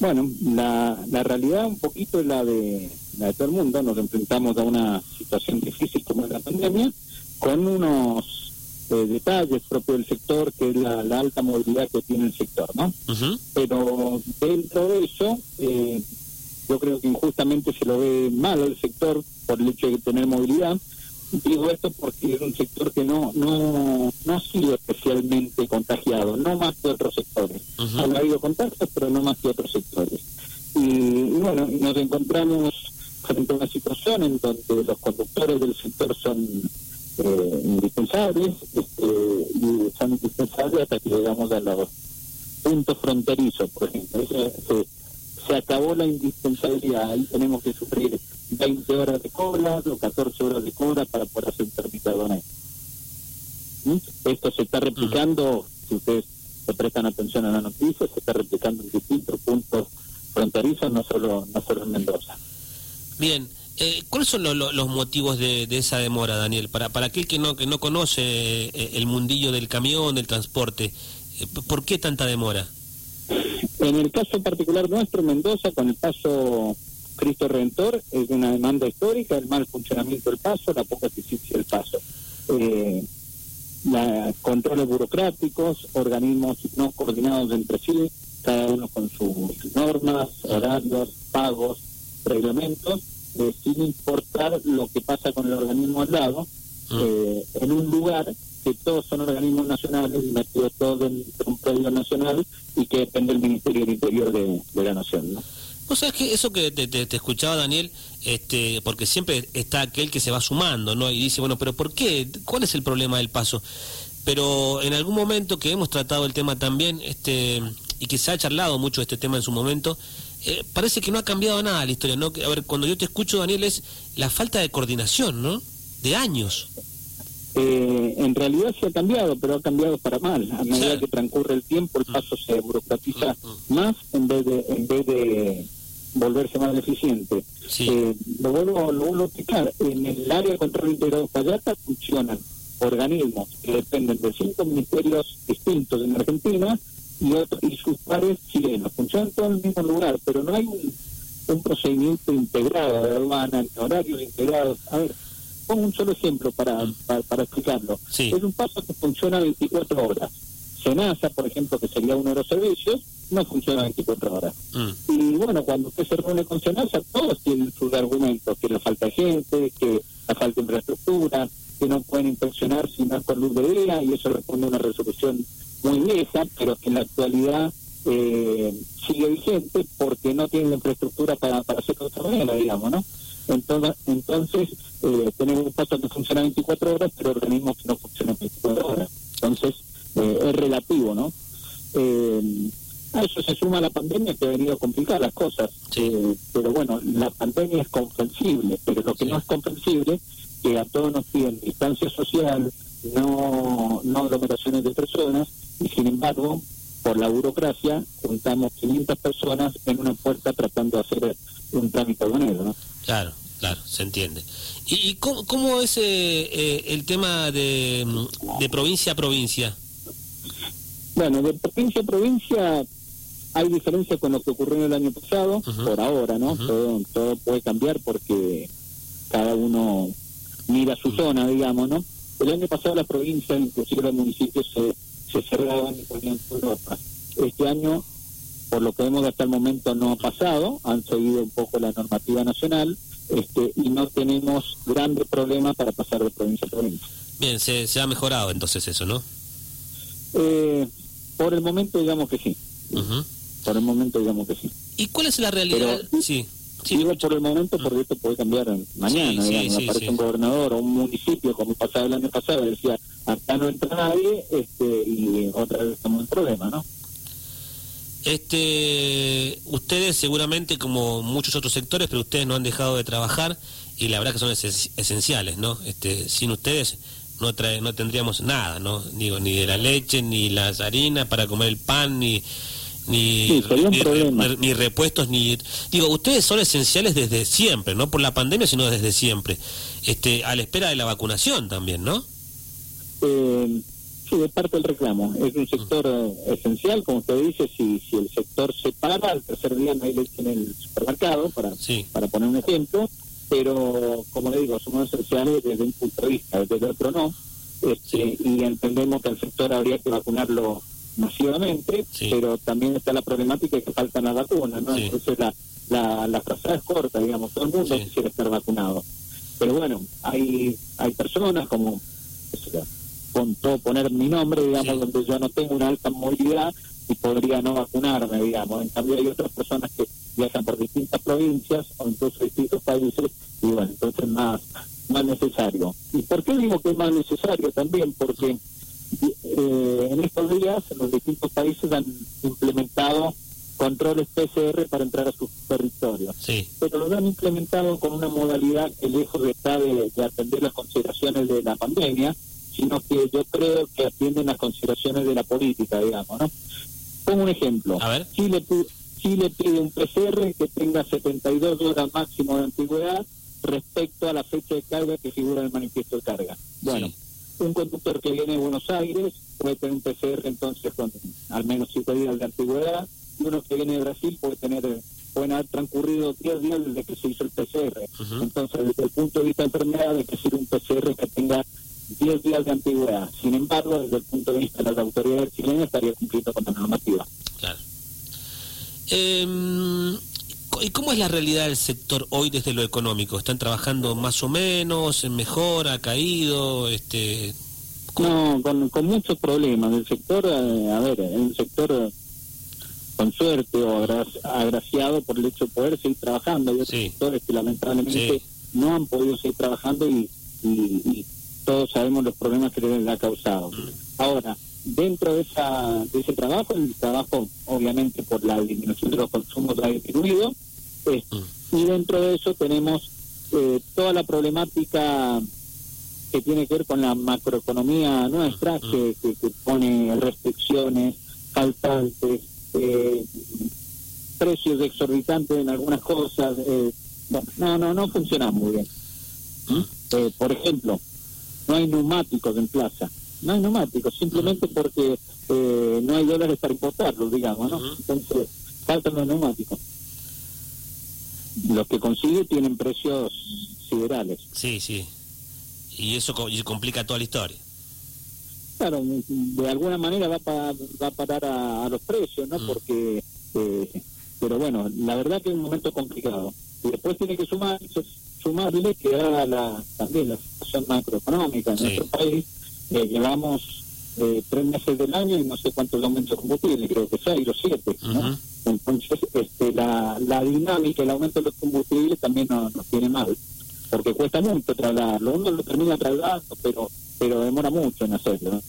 Bueno, la, la realidad un poquito es la de, la de todo el mundo. Nos enfrentamos a una situación difícil como es la pandemia, con unos eh, detalles propios del sector, que es la, la, alta movilidad que tiene el sector, ¿no? Pero dentro de eso, eh, yo creo que injustamente se lo ve mal al sector por el hecho de tener movilidad. Digo esto porque es un sector que no no no ha sido especialmente contagiado, no más que otros sectores. Han habido contagios, pero no más que otros sectores. Y, bueno, nos encontramos frente a una situación en donde los conductores del sector son eh, indispensables este, y son indispensables hasta que llegamos a los puntos fronterizos, por ejemplo. Se, se acabó la indispensabilidad, ahí tenemos que sufrir 20 horas de cola o 14 horas de cola para poder hacer un trámite ¿Mm? Esto se está replicando, si ustedes prestan atención a la noticia, se está replicando en distintos puntos fronterizos, no solo, no solo en Mendoza. Bien, eh, ¿cuáles son los motivos de, esa demora, Daniel? Para, para aquel que no, que no conoce eh, el mundillo del camión, del transporte, eh, ¿por qué tanta demora? En el caso particular nuestro, Mendoza, con el paso Cristo Redentor, es una demanda histórica, el mal funcionamiento del paso, la poca eficiencia del paso. Eh, la, controles burocráticos, organismos no coordinados entre sí, cada uno con sus normas, horarios, pagos, reglamentos, eh, sin importar lo que pasa con el organismo al lado, mm. eh, en un lugar que todos son organismos nacionales, metidos todos en un predio nacional y que depende del Ministerio del Interior de, la Nación. ¿no? Vos sabés que eso que te, escuchaba, Daniel, este, porque siempre está aquel que se va sumando, ¿no? Y dice, bueno, pero ¿por qué? ¿Cuál es el problema del paso? Pero en algún momento que hemos tratado el tema también, este, y que se ha charlado mucho este tema en su momento, eh, parece que no ha cambiado nada la historia, ¿no? A ver, cuando yo te escucho, Daniel, es la falta de coordinación, ¿no? De años. Eh, en realidad se ha cambiado, pero ha cambiado para mal. A medida que transcurre el tiempo, el paso se burocratiza más en vez de en vez de volverse más eficiente. Eh, lo, vuelvo, lo vuelvo a explicar. En el área de control integrado Payata funcionan organismos que dependen de cinco ministerios distintos en Argentina y, y sus pares chilenos. Funcionan todos en el mismo lugar, pero no hay un, un procedimiento integrado de aduana, horarios integrados. A ver, pongo un solo ejemplo para, mm. para, explicarlo. Es un paso que funciona 24 horas. Senasa, por ejemplo, que sería uno de los servicios, no funciona 24 horas. Mm. Y bueno, cuando usted se reúne con Senasa, todos tienen sus argumentos, que le falta gente, que la falta de infraestructura, que no pueden inspeccionar sin dar con luz de día, y eso responde a una resolución muy vieja, pero que en la actualidad eh, sigue vigente porque no tienen la infraestructura para, para hacerlo de otra manera, digamos, ¿no? Entonces, entonces eh, tenemos un paso que funciona 24 horas, pero organismos que no funcionan 24 horas. Entonces, eh, es relativo, ¿no? Eh, a eso se suma la pandemia que ha venido a complicar las cosas. Eh, pero bueno, la pandemia es comprensible, pero lo que no es comprensible que a todos nos piden distancia social, no, no aglomeraciones de personas, y sin embargo, por la burocracia, juntamos 500 personas en una puerta tratando de hacer un trámite dinero, ¿no? Claro, claro, se entiende. ¿Y, cómo, cómo, es eh, eh, el tema de, de provincia a provincia? Bueno, de provincia a provincia hay diferencia con lo que ocurrió el año pasado, por ahora, ¿no? todo, todo puede cambiar porque cada uno mira su zona, digamos, ¿no? El año pasado la provincia, inclusive los municipios, se, se cerraban y ponían Europa. Este año, por lo que vemos hasta el momento, no ha pasado, han seguido un poco la normativa nacional este, y no tenemos grandes problemas para pasar de provincia a provincia. Bien, se, se ha mejorado entonces eso, ¿no? Eh, por el momento digamos que sí. Por el momento digamos que sí. ¿Y cuál es la realidad? sí. Sí. Digo por el momento porque esto puede cambiar mañana, digamos, aparece un gobernador o un municipio como pasaba el año pasado, decía, acá no entra nadie este, y otra vez estamos en problema, ¿no? Este, ustedes seguramente como muchos otros sectores, pero ustedes no han dejado de trabajar y la verdad que son esenciales, ¿no? Este, sin ustedes no trae, no tendríamos nada, ¿no? Digo, ni de la leche, ni las harinas para comer el pan, ni ni, ni, repuestos, ni... Digo, ustedes son esenciales desde siempre, no por la pandemia, sino desde siempre, este a la espera de la vacunación también, ¿no? Eh, Sí, de parte del reclamo. Es un sector eh, esencial, como usted dice, si, si el sector se para, al tercer día no hay leche en el supermercado, para, para poner un ejemplo, pero como le digo, somos esenciales desde un punto de vista, desde el otro no, este, y entendemos que el sector habría que vacunarlo masivamente, pero también está la problemática de que faltan las vacunas, ¿no? Entonces la, la, la es corta, digamos, todo el mundo quisiera estar vacunado. Pero bueno, hay, hay personas como contó poner mi nombre, digamos, donde yo no tengo una alta movilidad y podría no vacunarme, digamos. En cambio hay otras personas que viajan por distintas provincias o incluso distintos países y bueno, entonces más, más necesario. ¿Y por qué digo que es más necesario también? Porque eh, en estos días los distintos países han implementado controles PCR para entrar a sus territorios. Pero lo han implementado con una modalidad que lejos de estar de atender las consideraciones de la pandemia, sino que yo creo que atienden las consideraciones de la política, digamos, ¿no? Pongo un ejemplo. Chile, Chile pide un PCR que tenga 72 horas máximo de antigüedad respecto a la fecha de carga que figura en el manifiesto de carga. Bueno, un conductor que viene de Buenos Aires puede tener un PCR entonces con al menos 7 días de antigüedad y uno que viene de Brasil puede tener pueden haber transcurrido 10 días desde que se hizo el PCR. Entonces, desde el punto de vista de enfermedad, hay que ser un PCR que tenga 10 días de antigüedad. Sin embargo, desde el punto de vista de las autoridades chilenas, estaría cumpliendo con la normativa. Claro. Em, ¿Y cómo es la realidad del sector hoy desde lo económico? ¿Están trabajando más o menos? ¿En mejor? ¿Ha caído? este No, con, con muchos problemas. El sector, eh, a ver, el sector eh, con suerte o agraciado por el hecho de poder seguir trabajando. Hay otros sectores que lamentablemente no han podido seguir trabajando y, y todos sabemos los problemas que les ha causado. Ahora, dentro de, esa, de ese trabajo, el trabajo obviamente por la disminución de los consumos ha disminuido, pues, y dentro de eso tenemos eh, toda la problemática que tiene que ver con la macroeconomía nuestra, que, que, pone restricciones, faltantes, eh, precios exorbitantes en algunas cosas. Eh, no, no, no funciona muy bien. por ejemplo, no hay neumáticos en plaza. No hay neumáticos, simplemente porque eh, no hay dólares para importarlos, digamos, ¿no? Entonces, faltan los neumáticos. Los que consigue tienen precios siderales. Sí, sí. Y eso complica toda la historia. Claro, de alguna manera va, va a parar a, los precios, ¿no? Porque, eh, pero bueno, la verdad que es un momento complicado. Y después tiene que sumar sumarle que dada la, también la situación macroeconómica en nuestro país, eh, llevamos eh, tres meses del año y no sé cuántos aumentos de combustible, creo que seis o siete, ¿no? Entonces, este, la, la dinámica, el aumento de los combustibles también nos, tiene mal, porque cuesta mucho trasladarlo. Uno lo termina trasladando, pero, pero demora mucho en hacerlo.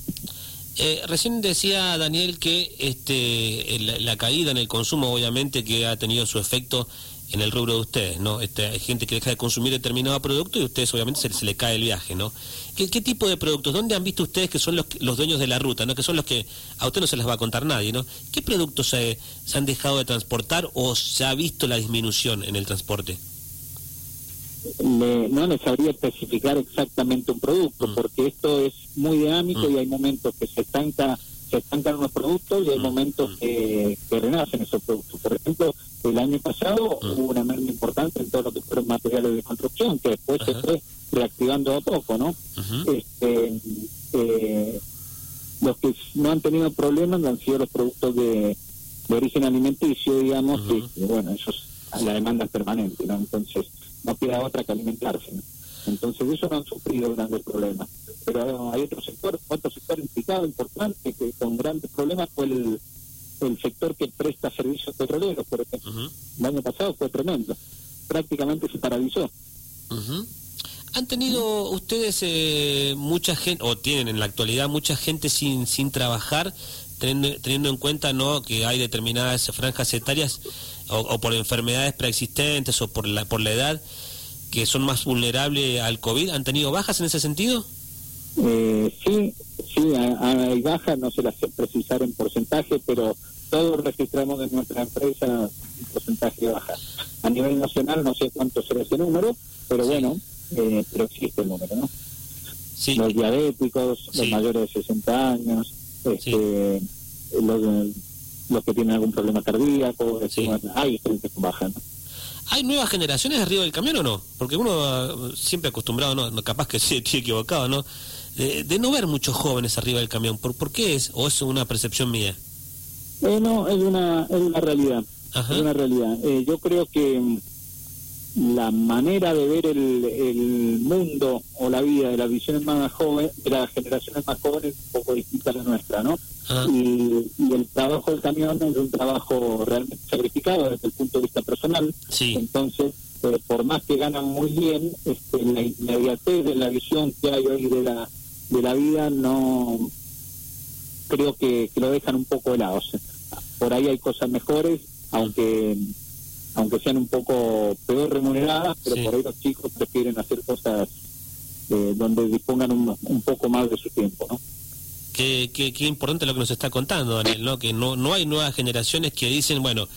Eh, recién decía Daniel que este, la, caída en el consumo, obviamente, que ha tenido su efecto en el rubro de ustedes, ¿no? Este, hay gente que deja de consumir determinado producto y a ustedes obviamente se, le cae el viaje, ¿no? ¿Qué, tipo de productos? ¿Dónde han visto ustedes que son los, dueños de la ruta, ¿no? Que son los que a ustedes no se les va a contar nadie, ¿no? ¿Qué productos se han dejado de transportar o se ha visto la disminución en el transporte? No les sabría especificar exactamente un producto, mm. porque esto es muy dinámico mm. y hay momentos que se estanca se estancan unos productos y hay mm. momentos que, que renacen esos productos. Por ejemplo, el año pasado mm. hubo una merma importante en todo lo que fueron materiales de construcción, que después se fue reactivando a poco, ¿no? este, eh, los que no han tenido problemas han sido los productos de, origen alimenticio, digamos, y, bueno, eso es, la demanda es permanente, ¿no? Entonces, no queda otra que alimentarse, Entonces, eso no han sufrido grandes problemas. Pero hay otro sector, otro sector implicado importante que con grandes problemas fue el el sector que presta servicios petroleros, por ejemplo. El año pasado fue tremendo. Prácticamente se paralizó. ¿Han tenido ustedes eh, mucha gente, o tienen en la actualidad mucha gente sin, sin trabajar, teniendo, teniendo en cuenta no que hay determinadas franjas etarias o, por enfermedades preexistentes o por la, por la edad que son más vulnerables al COVID? ¿Han tenido bajas en ese sentido? Eh, sí, sí, hay bajas, no se las sé precisar en porcentaje, pero todos registramos en nuestra empresa un porcentaje baja. A nivel nacional no sé cuánto será ese número, pero bueno, eh, pero existe el número, ¿no? los diabéticos, los mayores de 60 años, este, los, los, que tienen algún problema cardíaco, este, hay gente que. ¿Hay nuevas generaciones arriba del camión o no? Porque uno ah, siempre acostumbrado, no, capaz que sí, estoy equivocado, ¿no? De, no ver muchos jóvenes arriba del camión. ¿Por, ¿Por qué es? ¿O es una percepción mía? Eh, no, es una, es una realidad. Es una realidad. Eh, yo creo que mm, la manera de ver el, el, mundo o la vida de las visiones más jóvenes, de las generaciones más jóvenes, es un poco distinta a la nuestra, ¿no? Y, el trabajo del camión es un trabajo realmente sacrificado desde el punto de vista personal. Entonces, eh, por más que ganan muy bien, este, la inmediatez de la visión que hay hoy de la, de la vida no creo que, lo dejan un poco helado. por ahí hay cosas mejores, aunque aunque sean un poco peor remuneradas, pero por ahí los chicos prefieren hacer cosas eh, donde dispongan un, un poco más de su tiempo, ¿no? Qué, qué, importante lo que nos está contando, Daniel, ¿no? Que no, no hay nuevas generaciones que dicen, bueno,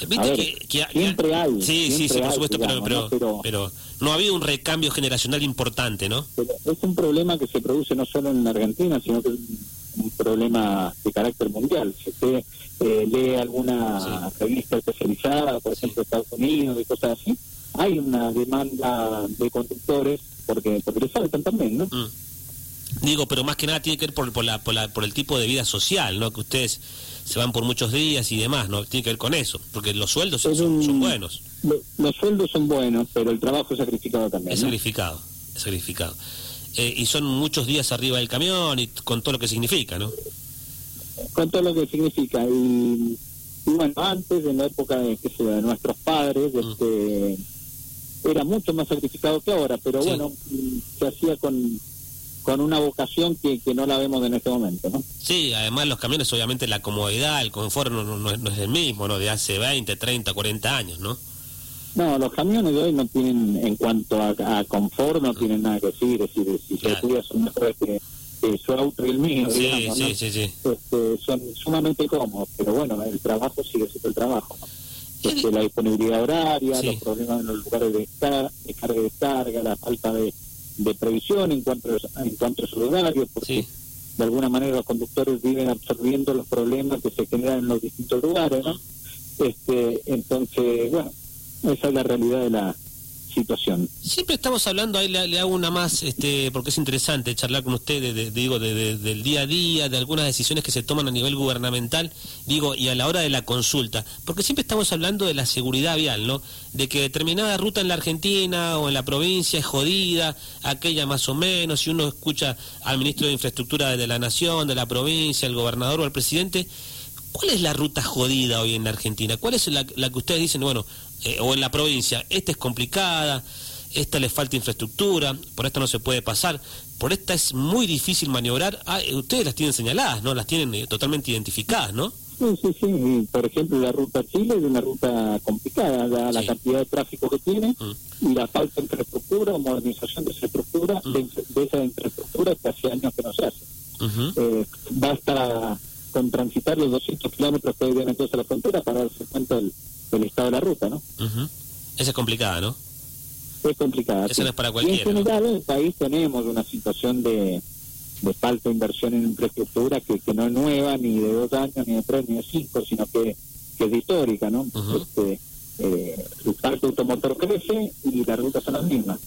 eh, viste que, siempre hay. Sí, sí, sí, por supuesto, pero, pero, ¿no? ha habido un recambio generacional importante, ¿no? es un problema que se produce no solo en Argentina, sino que un problema de carácter mundial. Si usted eh, lee alguna revista especializada, por ejemplo, Estados Unidos y cosas así, hay una demanda de conductores porque porque les faltan también, ¿no? Mm. Digo, pero más que nada tiene que ver por, por, la, por, la, por el tipo de vida social, ¿no? Que ustedes se van por muchos días y demás, ¿no? Tiene que ver con eso, porque los sueldos son, buenos. los sueldos son buenos, pero el trabajo es sacrificado también. Es sacrificado, es sacrificado. Eh, y son muchos días arriba del camión y con todo lo que significa, ¿no? Con todo lo que significa. Y, bueno, antes, en la época de, que se, de nuestros padres, mm. este, era mucho más sacrificado que ahora, pero bueno, se hacía con con una vocación que, que no la vemos en este momento, ¿no? Sí, además los camiones, obviamente la comodidad, el confort no, no, es el mismo, ¿no? De hace 20, 30, 40 años, ¿no? No, los camiones de hoy no tienen, en cuanto a, confort, no tienen nada que decir, es decir, si se cuida son mejores que, su auto y el mío, sí, digamos, sí, sí, sí. Este, son sumamente cómodos, pero bueno, el trabajo sigue siendo el trabajo, este, la disponibilidad horaria, los problemas en los lugares de, carga y descarga, la falta de de previsión en cuanto a, en cuanto a su horario, porque de alguna manera los conductores viven absorbiendo los problemas que se generan en los distintos lugares, ¿no? Este, entonces, bueno, esa es la realidad de la situación. Siempre estamos hablando, ahí le, hago una más, este, porque es interesante charlar con usted, de, digo, de, del día a día, de algunas decisiones que se toman a nivel gubernamental, digo, y a la hora de la consulta, porque siempre estamos hablando de la seguridad vial, ¿no? De que determinada ruta en la Argentina o en la provincia es jodida, aquella más o menos, si uno escucha al ministro de Infraestructura de la Nación, de la provincia, al gobernador o al presidente, ¿Cuál es la ruta jodida hoy en la Argentina? ¿Cuál es la, la que ustedes dicen, bueno, eh, o en la provincia, esta es complicada, esta le falta infraestructura, por esta no se puede pasar, por esta es muy difícil maniobrar. Ah, eh, ustedes las tienen señaladas, ¿no? Las tienen eh, totalmente identificadas, ¿no? Sí, sí, sí. Por ejemplo, la ruta Chile es una ruta complicada, la, la cantidad de tráfico que tiene mm. y la falta de infraestructura o modernización de esa estructura, mm. de, esa infraestructura que hace años que no se hace. basta con transitar los 200 kilómetros que hay en entonces la frontera para darse cuenta del el estado de la ruta. Esa es complicada, ¿no? Es complicada. No es para cualquiera. Y en general en el país tenemos una situación de, de falta de inversión en infraestructura que, que no es nueva, ni de dos años, ni de tres, ni de cinco, sino que, que es histórica, ¿no? este, eh, el parque automotor crece y las rutas son las mismas.